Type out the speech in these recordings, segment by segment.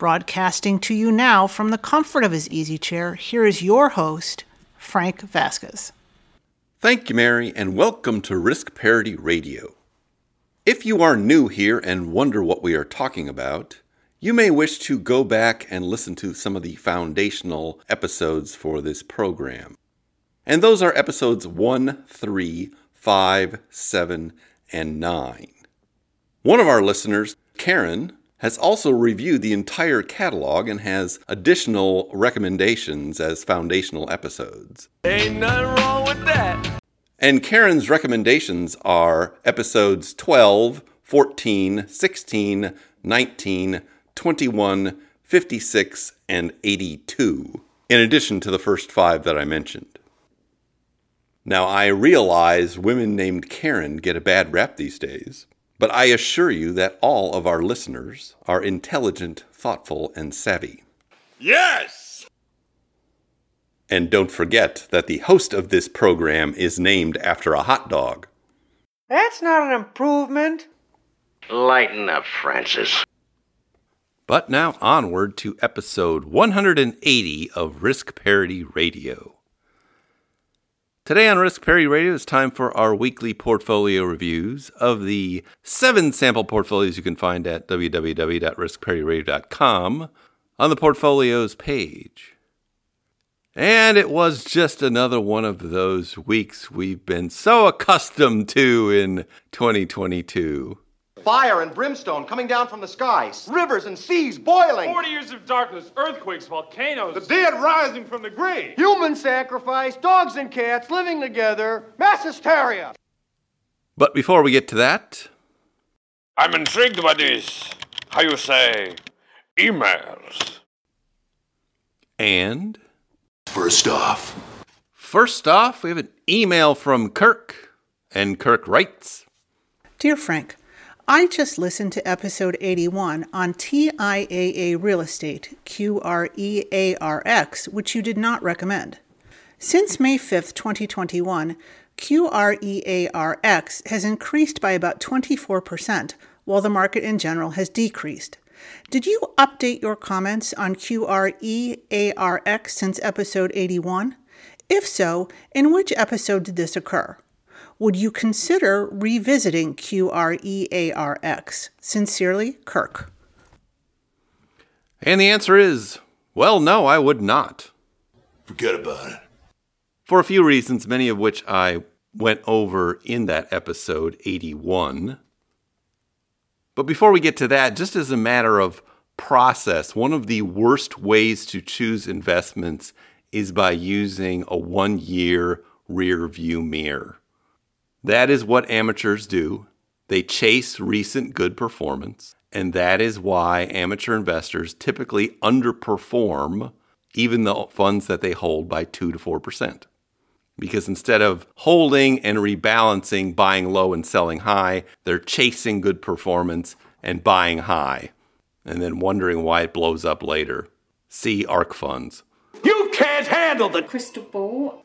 Broadcasting to you now from the comfort of his easy chair, here is your host, Frank Vasquez. Thank you, Mary, and welcome to Risk Parity Radio. If you are new here and wonder what we are talking about, you may wish to go back and listen to some of the foundational episodes for this program. And those are episodes 1, 3, 5, 7, and 9. One of our listeners, Karen, has also reviewed the entire catalog and has additional recommendations as foundational episodes. Ain't nothing wrong with that. And Karen's recommendations are episodes 12, 14, 16, 19, 21, 56, and 82, in addition to the first five that I mentioned. Now, I realize women named Karen get a bad rap these days, but I assure you that all of our listeners are intelligent, thoughtful, and savvy. Yes! And don't forget that the host of this program is named after a hot dog. That's not an improvement. Lighten up, Francis. But now onward to episode 180 of Risk Parity Radio. Today on Risk Parity Radio, it's time for our weekly portfolio reviews of the seven sample portfolios you can find at www.riskparityradio.com on the portfolios page. And it was just another one of those weeks we've been so accustomed to in 2022. Fire and brimstone coming down from the skies, rivers and seas boiling, 40 years of darkness, earthquakes, volcanoes. the dead rising from the grave. Human sacrifice, dogs and cats living together, mass hysteria. But before we get to that, I'm intrigued by this, how you say, emails. and First off, first off, we have an email from Kirk. And Kirk writes Dear Frank, I just listened to episode 81 on TIAA Real Estate, QREARX, which you did not recommend. Since May 5th, 2021, QREARX has increased by about 24%, while the market in general has decreased. Did you update your comments on QREARX since episode 81? If so, in which episode did this occur? Would you consider revisiting QREARX? Sincerely, Kirk. And the answer is, well, no, I would not. forget about it. For a few reasons, many of which I went over in that episode 81. But before we get to that, just as a matter of process, one of the worst ways to choose investments is by using a one year rear view mirror. That is what amateurs do. They chase recent good performance, and that is why amateur investors typically underperform even the funds that they hold by 2 to 4%. Because instead of holding and rebalancing, buying low and selling high, they're chasing good performance and buying high, and then wondering why it blows up later. See ARK funds. You can't handle the crystal ball.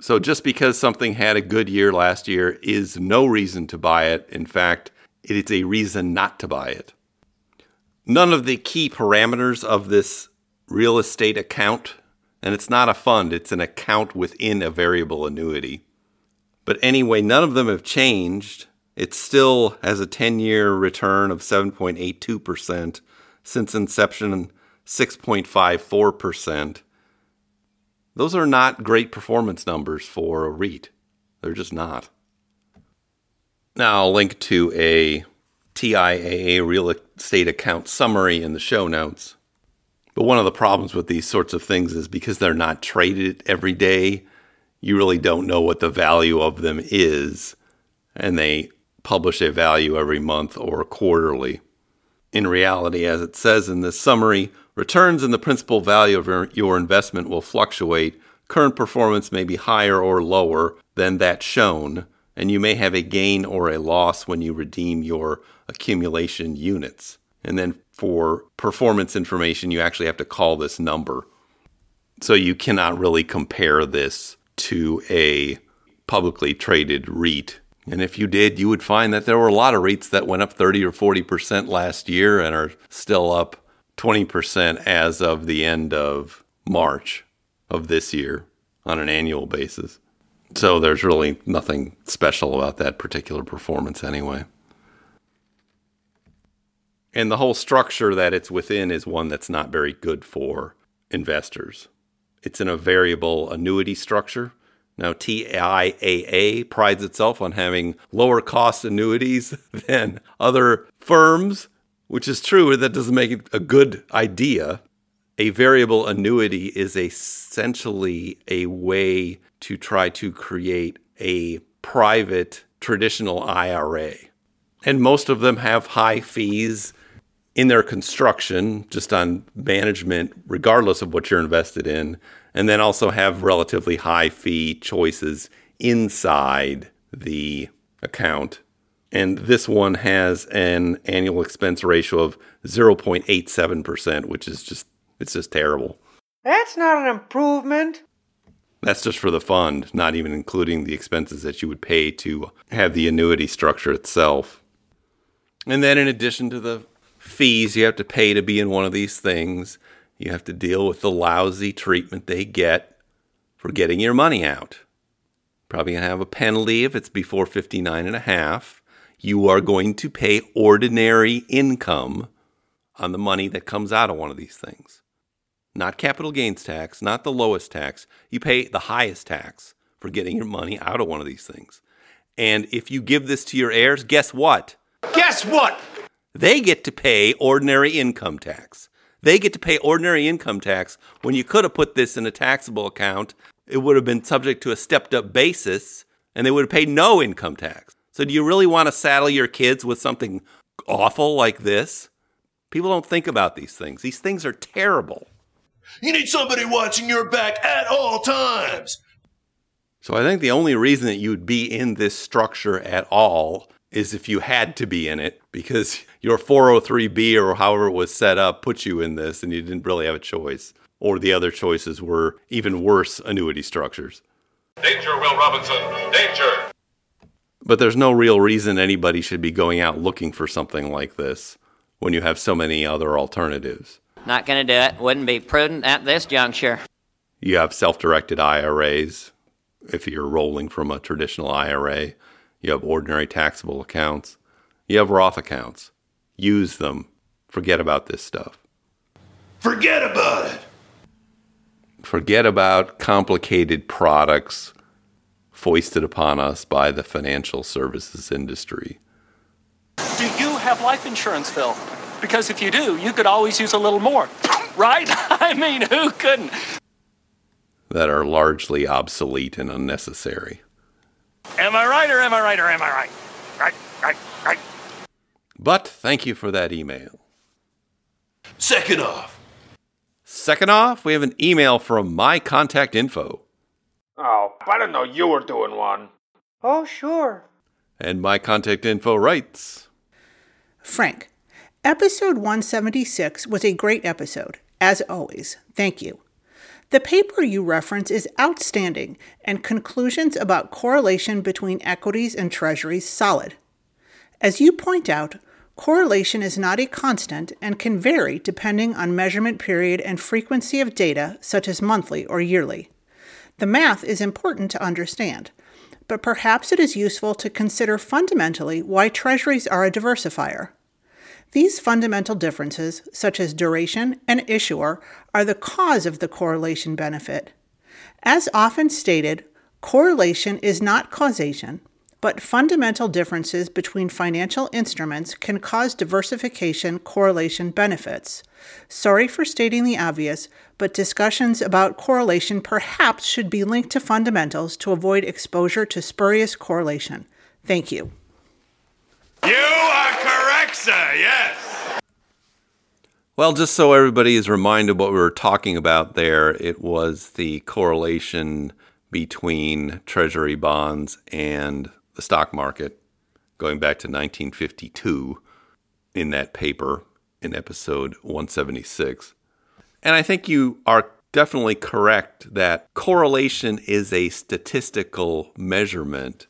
So just because something had a good year last year is no reason to buy it. In fact, it is a reason not to buy it. None of the key parameters of this real estate account, and it's not a fund, it's an account within a variable annuity. But anyway, none of them have changed. It still has a 10 year return of 7.82%, since inception, 6.54%. Those are not great performance numbers for a REIT. They're just not. Now, I'll link to a TIAA real estate account summary in the show notes. But one of the problems with these sorts of things is because they're not traded every day, you really don't know what the value of them is. And they publish a value every month or quarterly. In reality, as it says in this summary, returns and the principal value of your- investment will fluctuate. Current performance may be higher or lower than that shown, and you may have a gain or a loss when you redeem your accumulation units. And then for performance information, you actually have to call this number. So you cannot really compare this to a publicly traded REIT. And if you did, you would find that there were a lot of REITs that went up 30 or 40% last year and are still up 20% as of the end of March of this year on an annual basis. So there's really nothing special about that particular performance anyway. And the whole structure that it's within is one that's not very good for investors. It's in a variable annuity structure. Now, TIAA prides itself on having lower cost annuities than other firms, which is true. That doesn't make it a good idea. A variable annuity is essentially a way to try to create a private traditional IRA. And most of them have high fees in their construction, just on management, regardless of what you're invested in, and then also have relatively high fee choices inside the account. And this one has an annual expense ratio of 0.87%, which is just, it's just terrible. That's not an improvement. That's just for the fund, not even including the expenses that you would pay to have the annuity structure itself. And then, in addition to the fees you have to pay to be in one of these things, you have to deal with the lousy treatment they get for getting your money out. Probably gonna have a penalty if it's before 59 and a half. You are going to pay ordinary income on the money that comes out of one of these things. Not capital gains tax, not the lowest tax. You pay the highest tax for getting your money out of one of these things. And if you give this to your heirs, guess what? Guess what? They get to pay ordinary income tax. They get to pay ordinary income tax when you could have put this in a taxable account. It would have been subject to a stepped up basis and they would have paid no income tax. So, do you really want to saddle your kids with something awful like this? People don't think about these things. These things are terrible. You need somebody watching your back at all times. So, I think the only reason that you would be in this structure at all is if you had to be in it because your 403b or however it was set up put you in this and you didn't really have a choice. Or the other choices were even worse annuity structures. Danger, Will Robinson. Danger. But there's no real reason anybody should be going out looking for something like this when you have so many other alternatives. Not going to do it. Wouldn't be prudent at this juncture. You have self directed IRAs if you're rolling from a traditional IRA. You have ordinary taxable accounts. You have Roth accounts. Use them. Forget about this stuff. Forget about it. Forget about complicated products foisted upon us by the financial services industry. Do you have life insurance, Phil? Because if you do, you could always use a little more. Right? I mean, who couldn't? That are largely obsolete and unnecessary. Am I right or am I right or am I right? Right, right, right. But thank you for that email. Second off. Second off, we have an email from my contact info. Oh, I didn't know you were doing one. Oh, sure. And my contact info writes Frank, episode 176 was a great episode, as always. Thank you. The paper you reference is outstanding, and conclusions about correlation between equities and treasuries solid. As you point out, correlation is not a constant and can vary depending on measurement period and frequency of data, such as monthly or yearly. The math is important to understand, but perhaps it is useful to consider fundamentally why treasuries are a diversifier. These fundamental differences, such as duration and issuer, are the cause of the correlation benefit. As often stated, correlation is not causation, but fundamental differences between financial instruments can cause diversification correlation benefits. Sorry for stating the obvious, but discussions about correlation perhaps should be linked to fundamentals to avoid exposure to spurious correlation. Thank you. You are correct, sir, yes. Well, just so everybody is reminded what we were talking about there, it was the correlation between treasury bonds and the stock market going back to 1952 in that paper in episode 176. And I think you are definitely correct that correlation is a statistical measurement,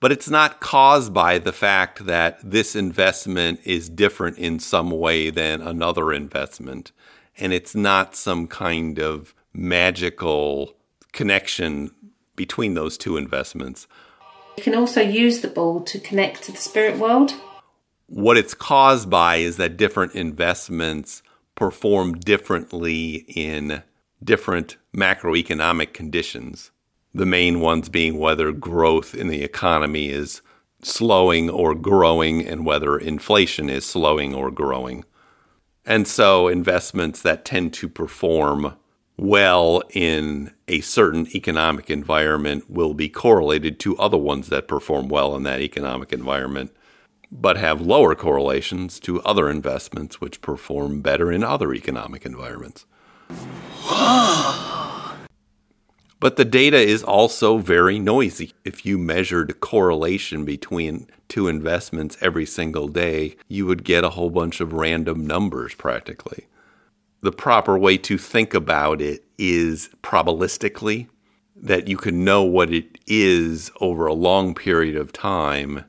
but it's not caused by the fact that this investment is different in some way than another investment. And it's not some kind of magical connection between those two investments. You can also use the ball to connect to the spirit world. What it's caused by is that different investments perform differently in different macroeconomic conditions. The main ones being whether growth in the economy is slowing or growing and whether inflation is slowing or growing. And so investments that tend to perform well in a certain economic environment will be correlated to other ones that perform well in that economic environment but have lower correlations to other investments which perform better in other economic environments. but the data is also very noisy. If you measured correlation between two investments every single day, you would get a whole bunch of random numbers practically. The proper way to think about it is probabilistically, that you can know what it is over a long period of time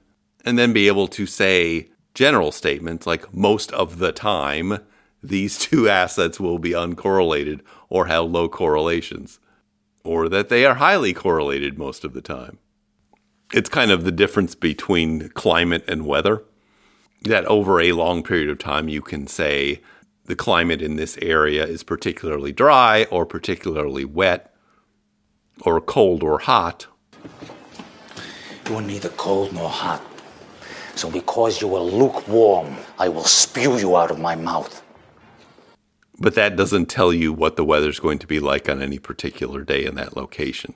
and then be able to say general statements like most of the time these two assets will be uncorrelated or have low correlations, or that they are highly correlated most of the time. It's kind of the difference between climate and weather. That over a long period of time, you can say the climate in this area is particularly dry or particularly wet or cold or hot. Are neither cold nor hot. So because you are lukewarm, I will spew you out of my mouth. But that doesn't tell you what the weather's going to be like on any particular day in that location.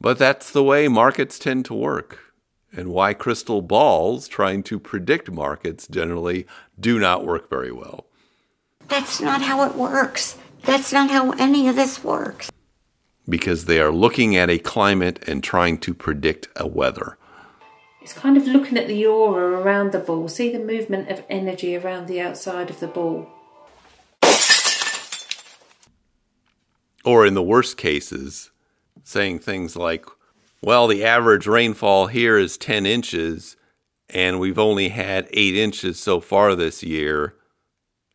But that's the way markets tend to work, and why crystal balls trying to predict markets generally do not work very well. That's not how it works. That's not how any of this works. Because they are looking at a climate and trying to predict a weather. It's kind of looking at the aura around the ball, see the movement of energy around the outside of the ball. Or in the worst cases, saying things like, well, the average rainfall here is 10 inches, and we've only had 8 inches so far this year,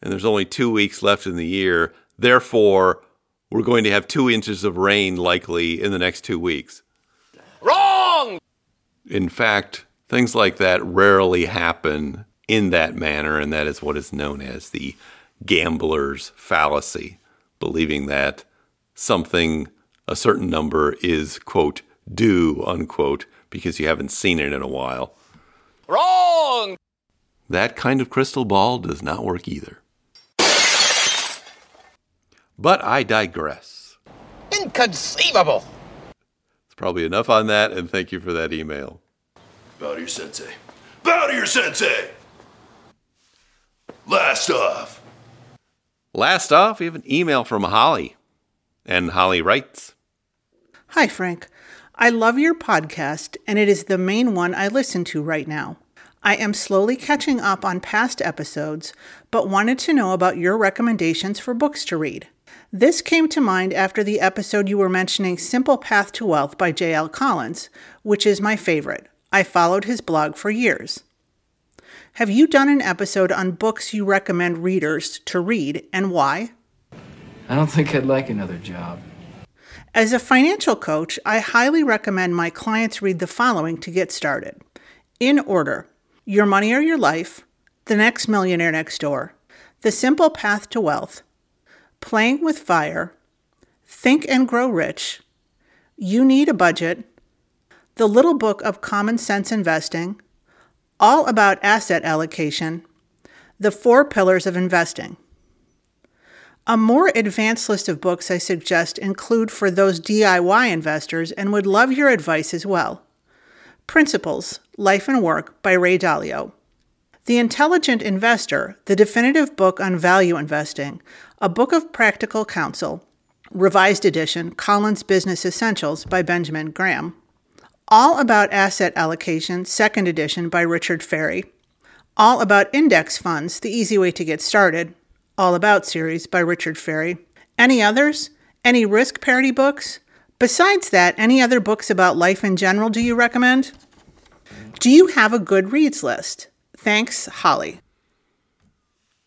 and there's only two weeks left in the year. Therefore, we're going to have 2 inches of rain likely in the next two weeks. Wrong! In fact, things like that rarely happen in that manner, and that is what is known as the gambler's fallacy, believing that something, a certain number, is, quote, due, unquote, because you haven't seen it in a while. Wrong! That kind of crystal ball does not work either. But I digress. Inconceivable! Probably enough on that, and thank you for that email. Bow to your sensei. Bow to your sensei! Last off. Last off, we have an email from Holly. And Holly writes Hi, Frank. I love your podcast, and it is the main one I listen to right now. I am slowly catching up on past episodes, but wanted to know about your recommendations for books to read. This came to mind after the episode you were mentioning Simple Path to Wealth by J.L. Collins, which is my favorite. I followed his blog for years. Have you done an episode on books you recommend readers to read and why? I don't think I'd like another job. As a financial coach, I highly recommend my clients read the following to get started. In order Your Money or Your Life, The Next Millionaire Next Door, The Simple Path to Wealth, Playing with Fire, Think and Grow Rich, You Need a Budget, The Little Book of Common Sense Investing, All About Asset Allocation, The Four Pillars of Investing. A more advanced list of books I suggest include for those DIY investors and would love your advice as well. Principles Life and Work by Ray Dalio. The Intelligent Investor, the definitive book on value investing, a book of practical counsel, revised edition, Collins Business Essentials by Benjamin Graham. All About Asset Allocation, second edition by Richard Ferri. All About Index Funds, The Easy Way to Get Started, All About series by Richard Ferri. Any others? Any risk parity books? Besides that, any other books about life in general do you recommend? Do you have a good reads list? Thanks, Holly.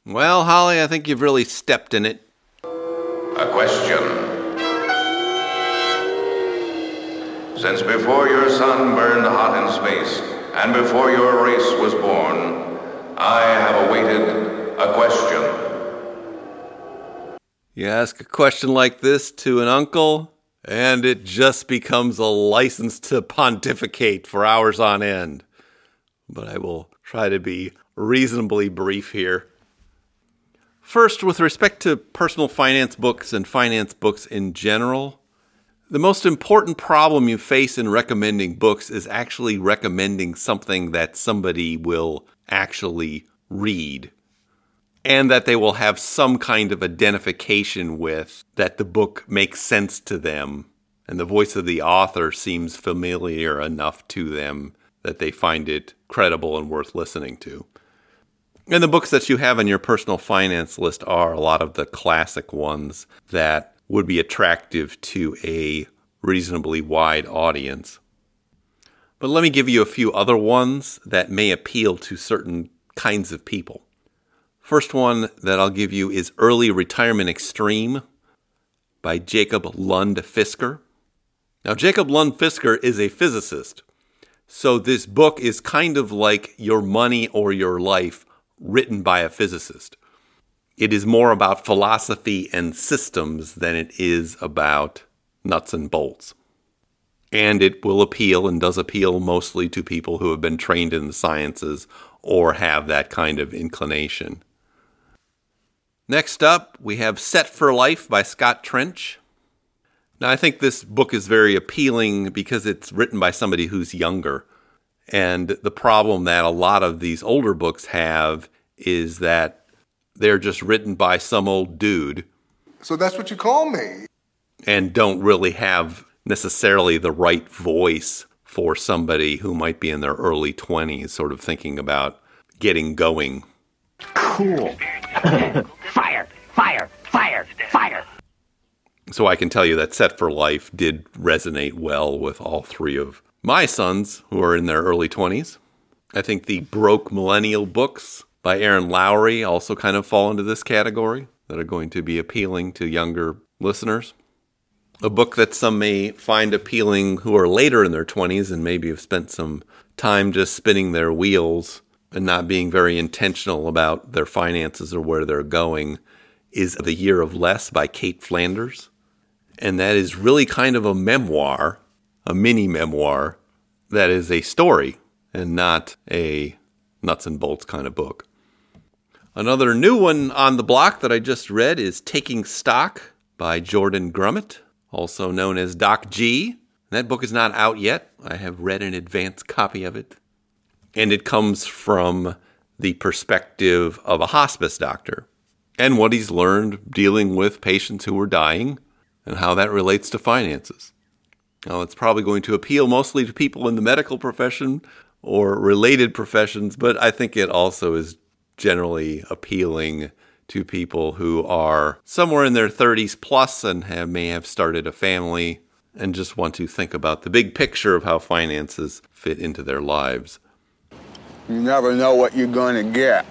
Well, Holly, I think you've really stepped in it. A question. Since before your sun burned hot in space, and before your race was born, I have awaited a question. You ask a question like this to an uncle, and it just becomes a license to pontificate for hours on end. But I will try to be reasonably brief here. First, with respect to personal finance books and finance books in general, the most important problem you face in recommending books is actually recommending something that somebody will actually read and that they will have some kind of identification with, that the book makes sense to them, and the voice of the author seems familiar enough to them that they find it credible and worth listening to. And the books that you have on your personal finance list are a lot of the classic ones that would be attractive to a reasonably wide audience. But let me give you a few other ones that may appeal to certain kinds of people. First one that I'll give you is Early Retirement Extreme by Jacob Lund Fisker. Now, Jacob Lund Fisker is a physicist. So this book is kind of like Your Money or Your Life written by a physicist. It is more about philosophy and systems than it is about nuts and bolts. And it will appeal and does appeal mostly to people who have been trained in the sciences or have that kind of inclination. Next up, we have Set for Life by Scott Trench. Now, I think this book is very appealing because it's written by somebody who's younger. And the problem that a lot of these older books have is that they're just written by some old dude. So that's what you call me. And don't really have necessarily the right voice for somebody who might be in their early 20s, sort of thinking about getting going. Cool. fire, fire, fire, fire. So I can tell you that Set for Life did resonate well with all three of my sons who are in their early 20s. I think the Broke Millennial books by Erin Lowry also kind of fall into this category that are going to be appealing to younger listeners. A book that some may find appealing who are later in their 20s and maybe have spent some time just spinning their wheels and not being very intentional about their finances or where they're going is The Year of Less by Cait Flanders and that is really kind of a memoir, a mini memoir that is a story and not a nuts and bolts kind of book. Another new one on the block that I just read is Taking Stock by Jordan Grumet, also known as Doc G. That book is not out yet. I have read an advance copy of it. And it comes from the perspective of a hospice doctor and what he's learned dealing with patients who are dying and how that relates to finances. Now, it's probably going to appeal mostly to people in the medical profession or related professions, but I think it also is generally appealing to people who are somewhere in their 30s plus and have, may have started a family and just want to think about the big picture of how finances fit into their lives. You never know what you're going to get.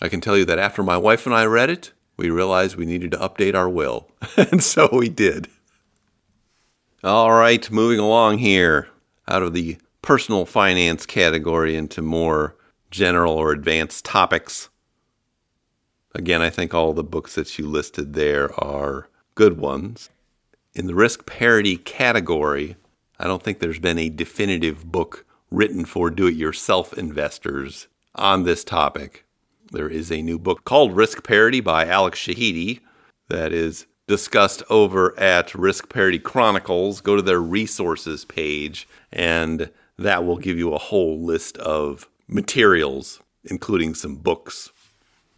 I can tell you that after my wife and I read it, we realized we needed to update our will. and so we did. All right, moving along here out of the personal finance category into more general or advanced topics. Again, I think all the books that you listed there are good ones. In the risk parity category, I don't think there's been a definitive book written for do it yourself investors on this topic. There is a new book called Risk Parity by Alex Shahidi that is discussed over at Risk Parity Chronicles. Go to their resources page, and that will give you a whole list of materials including some books.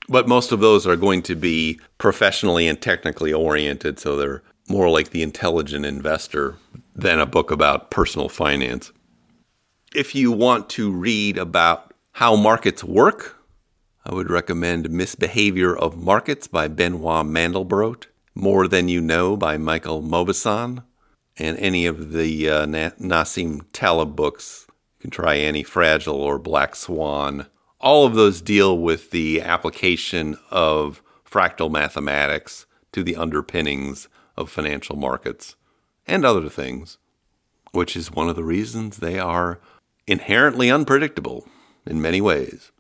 But most of those are going to be professionally and technically oriented, so they're more like The Intelligent Investor than a book about personal finance. If you want to read about how markets work, I would recommend Misbehavior of Markets by Benoit Mandelbrot, More Than You Know by Michael Mauboussin, and any of the uh, Nassim Taleb books. You can try Anti-Fragile or Black Swan. All of those deal with the application of fractal mathematics to the underpinnings of financial markets and other things, which is one of the reasons they are inherently unpredictable in many ways.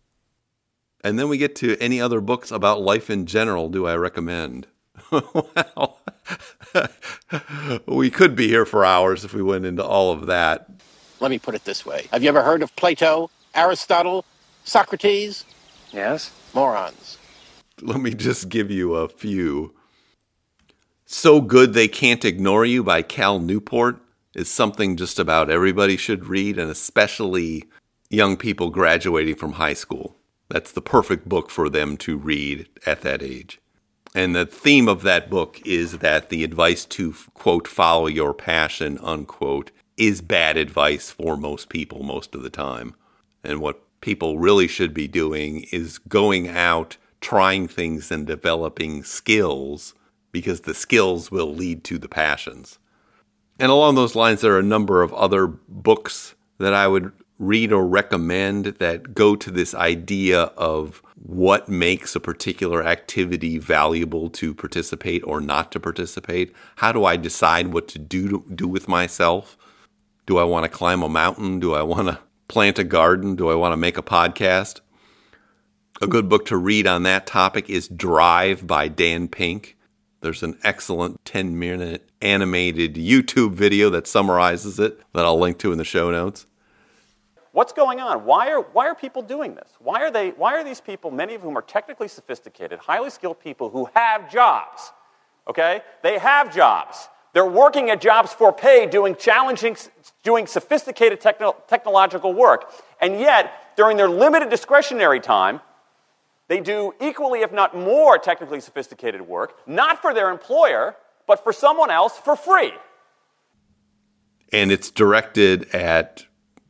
And then we get to any other books about life in general do I recommend? Well, we could be here for hours if we went into all of that. Let me put it this way Have you ever heard of Plato, Aristotle, Socrates? Yes. Morons. Let me just give you a few. So Good They Can't Ignore You by Cal Newport is something just about everybody should read, and especially young people graduating from high school. That's the perfect book for them to read at that age. And the theme of that book is that the advice to, quote, follow your passion, unquote, is bad advice for most people most of the time. And what people really should be doing is going out, trying things, and developing skills because the skills will lead to the passions. And along those lines, there are a number of other books that I would read or recommend that go to this idea of what makes a particular activity valuable to participate or not to participate. How do I decide what to do to do with myself? Do I want to climb a mountain? Do I want to plant a garden? Do I want to make a podcast? A good book to read on that topic is Drive by Dan Pink. There's an excellent 10 minute animated YouTube video that summarizes it that I'll link to in the show notes. What's going on? Why are, why are people doing this? Why are, they, why are these people, many of whom are technically sophisticated, highly skilled people who have jobs? Okay? They have jobs. They're working at jobs for pay, doing challenging, doing sophisticated techno- technological work. And yet, during their limited discretionary time, they do equally, if not more, technically sophisticated work, not for their employer, but for someone else for free. And it's directed at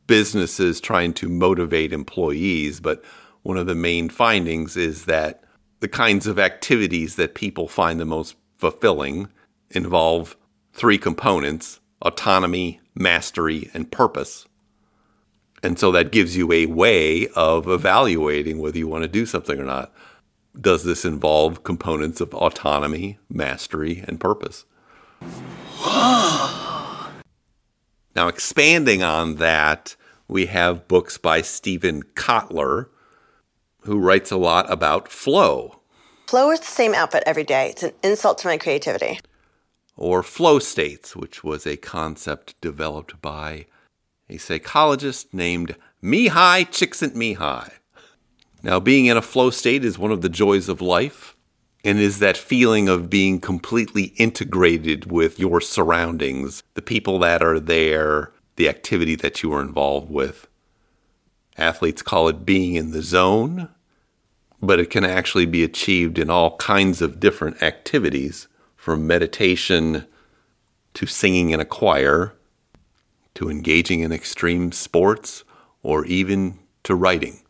businesses trying to motivate employees. But one of the main findings is that the kinds of activities that people find the most fulfilling involve three components autonomy, mastery, and purpose. And so that gives you a way of evaluating whether you want to do something or not. Does this involve components of autonomy, mastery, and purpose? Now, expanding on that, we have books by Steven Kotler, who writes a lot about flow. Flow is the same outfit every day. It's an insult to my creativity. Or flow states, which was a concept developed by a psychologist named Mihaly Csikszentmihalyi. Now, being in a flow state is one of the joys of life and is that feeling of being completely integrated with your surroundings, the people that are there, the activity that you are involved with. Athletes call it being in the zone, but it can actually be achieved in all kinds of different activities, from meditation to singing in a choir to engaging in extreme sports or even to writing.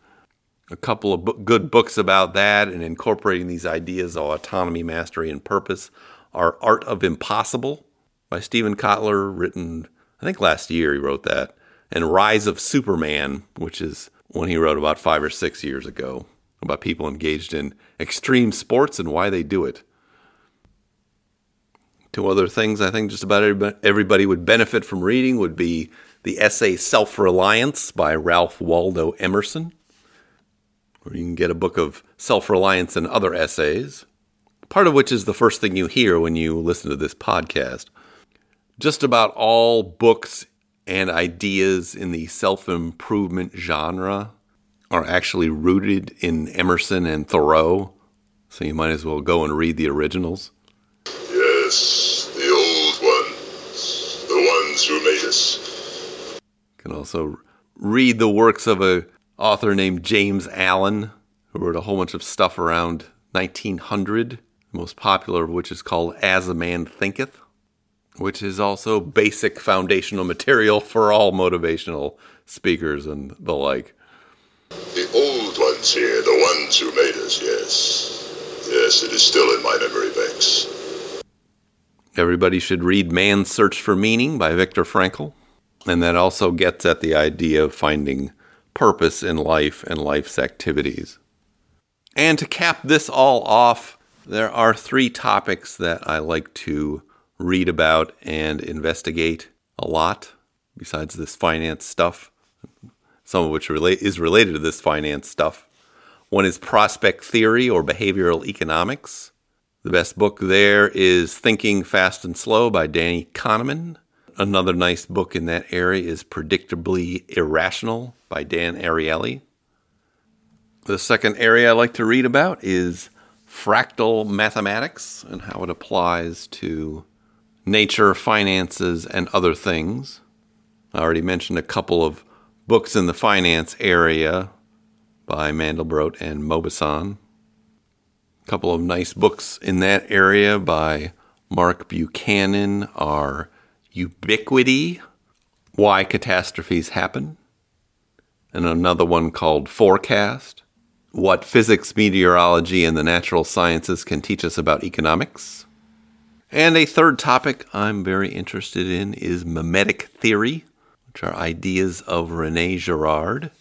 A couple of good books about that and incorporating these ideas of autonomy, mastery, and purpose are Art of Impossible by Steven Kotler, written, I think last year he wrote that, and Rise of Superman, which is one he wrote about five or six years ago about people engaged in extreme sports and why they do it. Two other things I think just about everybody would benefit from reading would be the essay Self Reliance by Ralph Waldo Emerson, where you can get a book of self reliance and other essays, part of which is the first thing you hear when you listen to this podcast. Just about all books and ideas in the self improvement genre are actually rooted in Emerson and Thoreau, so you might as well go and read the originals. Yes, the old ones, the ones who made us. You can also read the works of a author named James Allen, who wrote a whole bunch of stuff around 1900, the most popular of which is called As a Man Thinketh, which is also basic foundational material for all motivational speakers and the like. The old ones here, the ones who made us, yes. Yes, it is still in my memory banks. Everybody should read Man's Search for Meaning by Viktor Frankl. And that also gets at the idea of finding purpose in life and life's activities. And to cap this all off, there are three topics that I like to read about and investigate a lot, besides this finance stuff, some of which relate, is related to this finance stuff. One is prospect theory or behavioral economics. The best book there is Thinking Fast and Slow by Danny Kahneman. Another nice book in that area is Predictably Irrational by Dan Ariely. The second area I like to read about is fractal mathematics and how it applies to nature, finances, and other things. I already mentioned a couple of books in the finance area by Mandelbrot and Mauboussin. A couple of nice books in that area by Mark Buchanan are Ubiquity Why Catastrophes Happen, and another one called Forecast What Physics, Meteorology, and the Natural Sciences Can Teach Us About Economics. And a third topic I'm very interested in is mimetic theory, which are ideas of Rene Girard.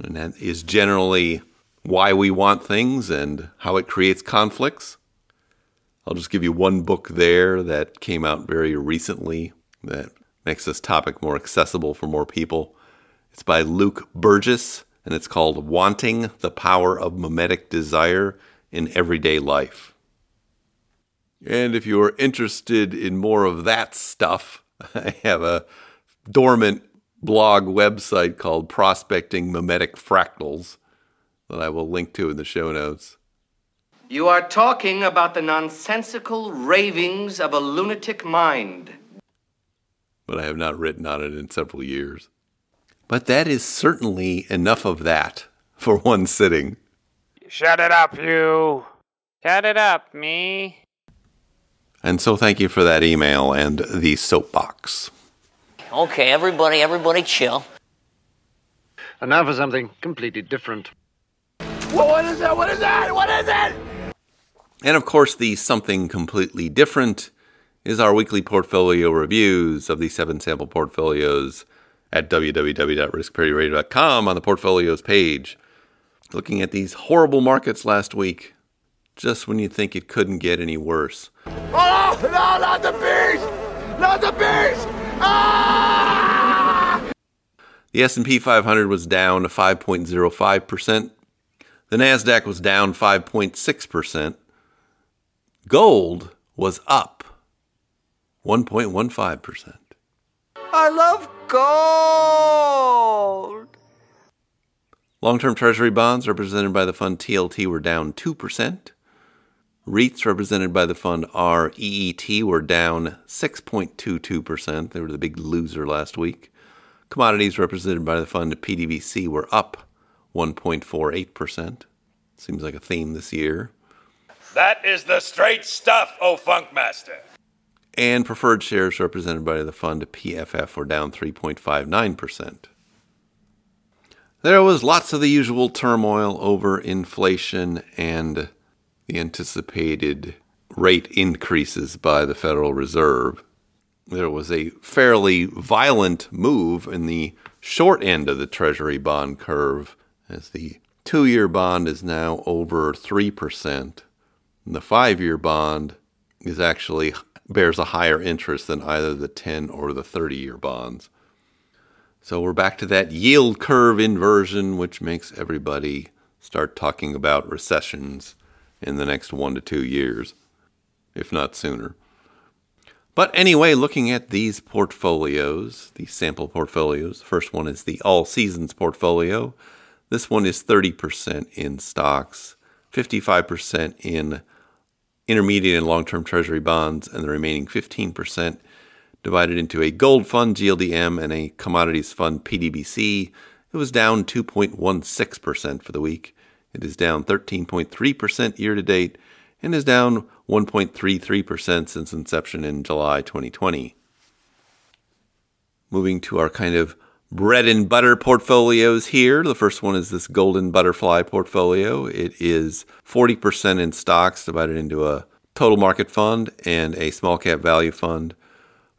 And that is generally why we want things and how it creates conflicts. I'll just give you one book there that came out very recently that makes this topic more accessible for more people. It's by Luke Burgis, and it's called Wanting the Power of Mimetic Desire in Everyday Life. And if you are interested in more of that stuff, I have a dormant blog website called Prospecting Mimetic Fractals that I will link to in the show notes. You are talking about the nonsensical ravings of a lunatic mind. But I have not written on it in several years. But that is certainly enough of that for one sitting. Shut it up, you. Shut it up, me. And so thank you for that email and the soapbox. Okay, everybody, everybody chill. And now for something completely different. Well, what is that? What is that? What is it? And of course, the something completely different is our weekly portfolio reviews of the seven sample portfolios at www.riskparityradio.com on the portfolios page. Looking at these horrible markets last week, just when you think it couldn't get any worse. Oh, no, not the beast! Not the beast! Ah! The S&P 500 was down 5.05%. The Nasdaq was down 5.6%. Gold was up 1.15%. I love gold! Long term Treasury bonds represented by the fund TLT were down 2%. REITs represented by the fund REET were down 6.22%. They were the big loser last week. Commodities represented by the fund PDBC were up 1.48%. Seems like a theme this year. That is the straight stuff, oh Funkmaster. And preferred shares represented by the fund PFF were down 3.59%. There was lots of the usual turmoil over inflation and the anticipated rate increases by the Federal Reserve. There was a fairly violent move in the short end of the Treasury bond curve as the two year bond is now over 3%. The five year bond is actually bears a higher interest than either the 10 or the 30 year bonds. So we're back to that yield curve inversion, which makes everybody start talking about recessions in the next one to two years, if not sooner. But anyway, looking at these portfolios, these sample portfolios, the first one is the all seasons portfolio. This one is 30% in stocks, 55% in intermediate and long term treasury bonds, and the remaining 15% divided into a gold fund, GLDM, and a commodities fund, PDBC, It was down 2.16% for the week. It is down 13.3% year to date and is down 1.33% since inception in July 2020. Moving to our kind of bread and butter portfolios here. The first one is this golden butterfly portfolio. It is 40% in stocks divided into a total market fund and a small cap value fund,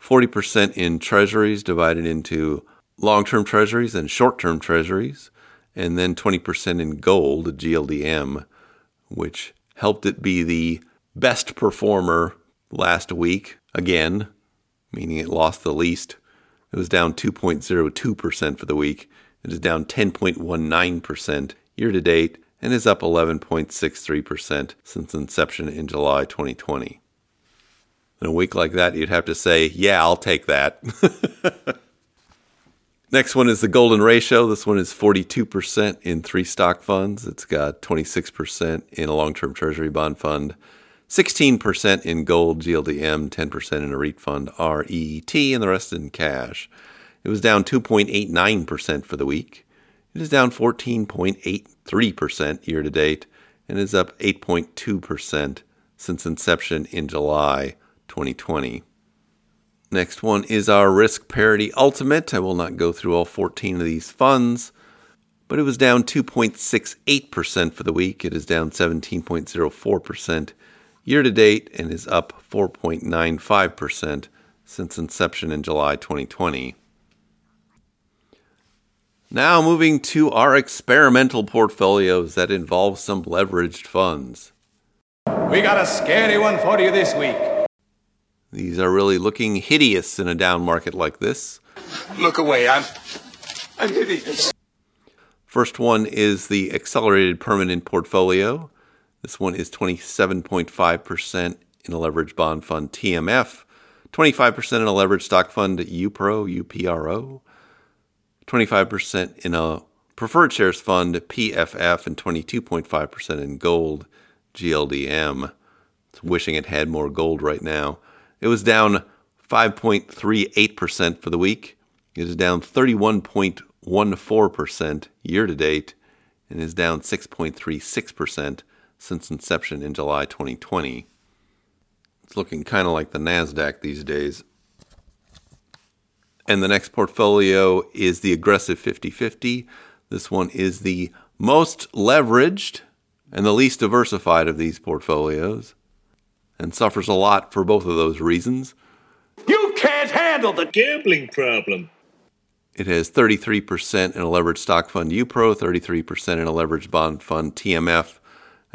40% in treasuries divided into long term treasuries and short term treasuries, and then 20% in gold, GLDM, which helped it be the best performer last week again, meaning it lost the least. It was down 2.02% for the week. It is down 10.19% year to date and is up 11.63% since inception in July 2020. In a week like that, you'd have to say, yeah, I'll take that. Next one is the golden ratio. This one is 42% in three stock funds. It's got 26% in a long term treasury bond fund, 16% in gold GLDM, 10% in a REIT fund REET, and the rest in cash. It was down 2.89% for the week. It is down 14.83% year to date and is up 8.2% since inception in July 2020. Next one is our Risk Parity Ultimate. I will not go through all 14 of these funds, but it was down 2.68% for the week. It is down 17.04% year to date and is up 4.95% since inception in July 2020. Now, moving to our experimental portfolios that involve some leveraged funds. We got a scary one for you this week. These are really looking hideous in a down market like this. Look away, I'm. I'm hideous. First one is the accelerated permanent portfolio. This one is 27.5% in a leveraged bond fund TMF, 25% in a leveraged stock fund UPRO, UPRO, 25% in a preferred shares fund PFF, and 22.5% in gold GLDM. It's wishing it had more gold right now. It was down 5.38% for the week. It is down 31.14% year to date and is down 6.36% since inception in July 2020. It's looking kind of like the NASDAQ these days. And the next portfolio is the aggressive 50 50. This one is the most leveraged and the least diversified of these portfolios and suffers a lot for both of those reasons. You can't handle the gambling problem. It has 33% in a leveraged stock fund UPRO, 33% in a leveraged bond fund TMF,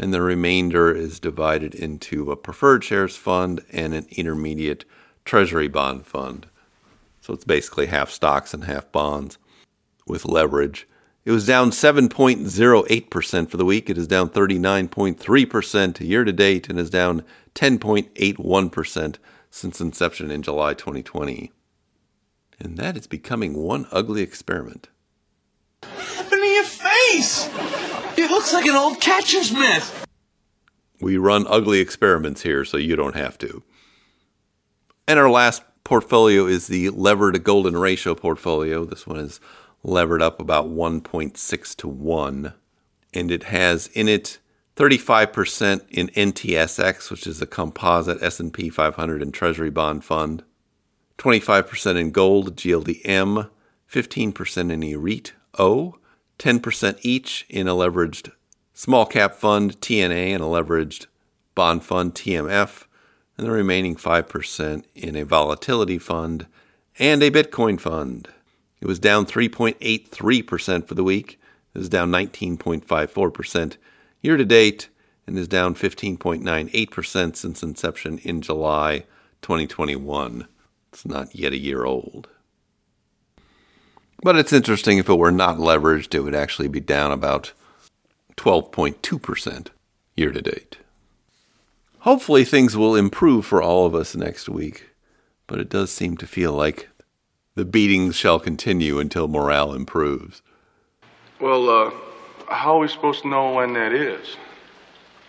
and the remainder is divided into a preferred shares fund and an intermediate treasury bond fund. So it's basically half stocks and half bonds with leverage. It was down 7.08% for the week. It is down 39.3% year to date and is down 10.81% since inception in July 2020. And that is becoming one ugly experiment. What happened to your face? It looks like an old catcher's mitt. We run ugly experiments here, so you don't have to. And our last portfolio is the levered golden ratio portfolio. This one is levered up about 1.6 to 1. And it has in it 35% in NTSX, which is a composite S&P 500 and Treasury bond fund, 25% in gold, GLDM, 15% in a REIT O, 10% each in a leveraged small cap fund, TNA, and a leveraged bond fund, TMF, and the remaining 5% in a volatility fund and a Bitcoin fund. It was down 3.83% for the week. It was down 19.54% year to date and is down 15.98% since inception in July 2021. It's not yet a year old. But it's interesting if it were not leveraged, it would actually be down about 12.2% year to date. Hopefully, things will improve for all of us next week, but it does seem to feel like the beatings shall continue until morale improves. Well, uh, how are we supposed to know when that is?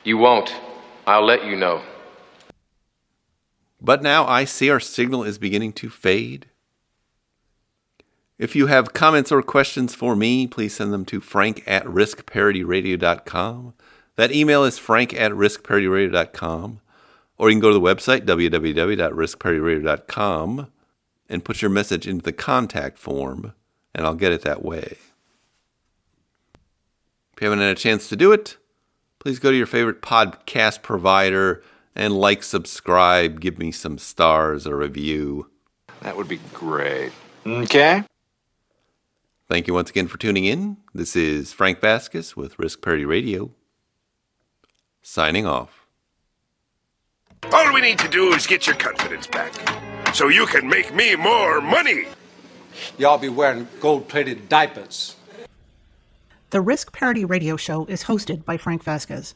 You won't. I'll let you know. But now I see our signal is beginning to fade. If you have comments or questions for me, please send them to frank at riskparityradio.com. That email is frank at riskparityradio.com. Or you can go to the website, www.riskparityradio.com, and put your message into the contact form, and I'll get it that way. If you haven't had a chance to do it, please go to your favorite podcast provider and like, subscribe, give me some stars, a review. That would be great. Okay. Thank you once again for tuning in. This is Frank Vasquez with Risk Parity Radio, signing off. All we need to do is get your confidence back, so you can make me more money. Y'all be wearing gold plated diapers. The Risk Parity Radio Show is hosted by Frank Vasquez.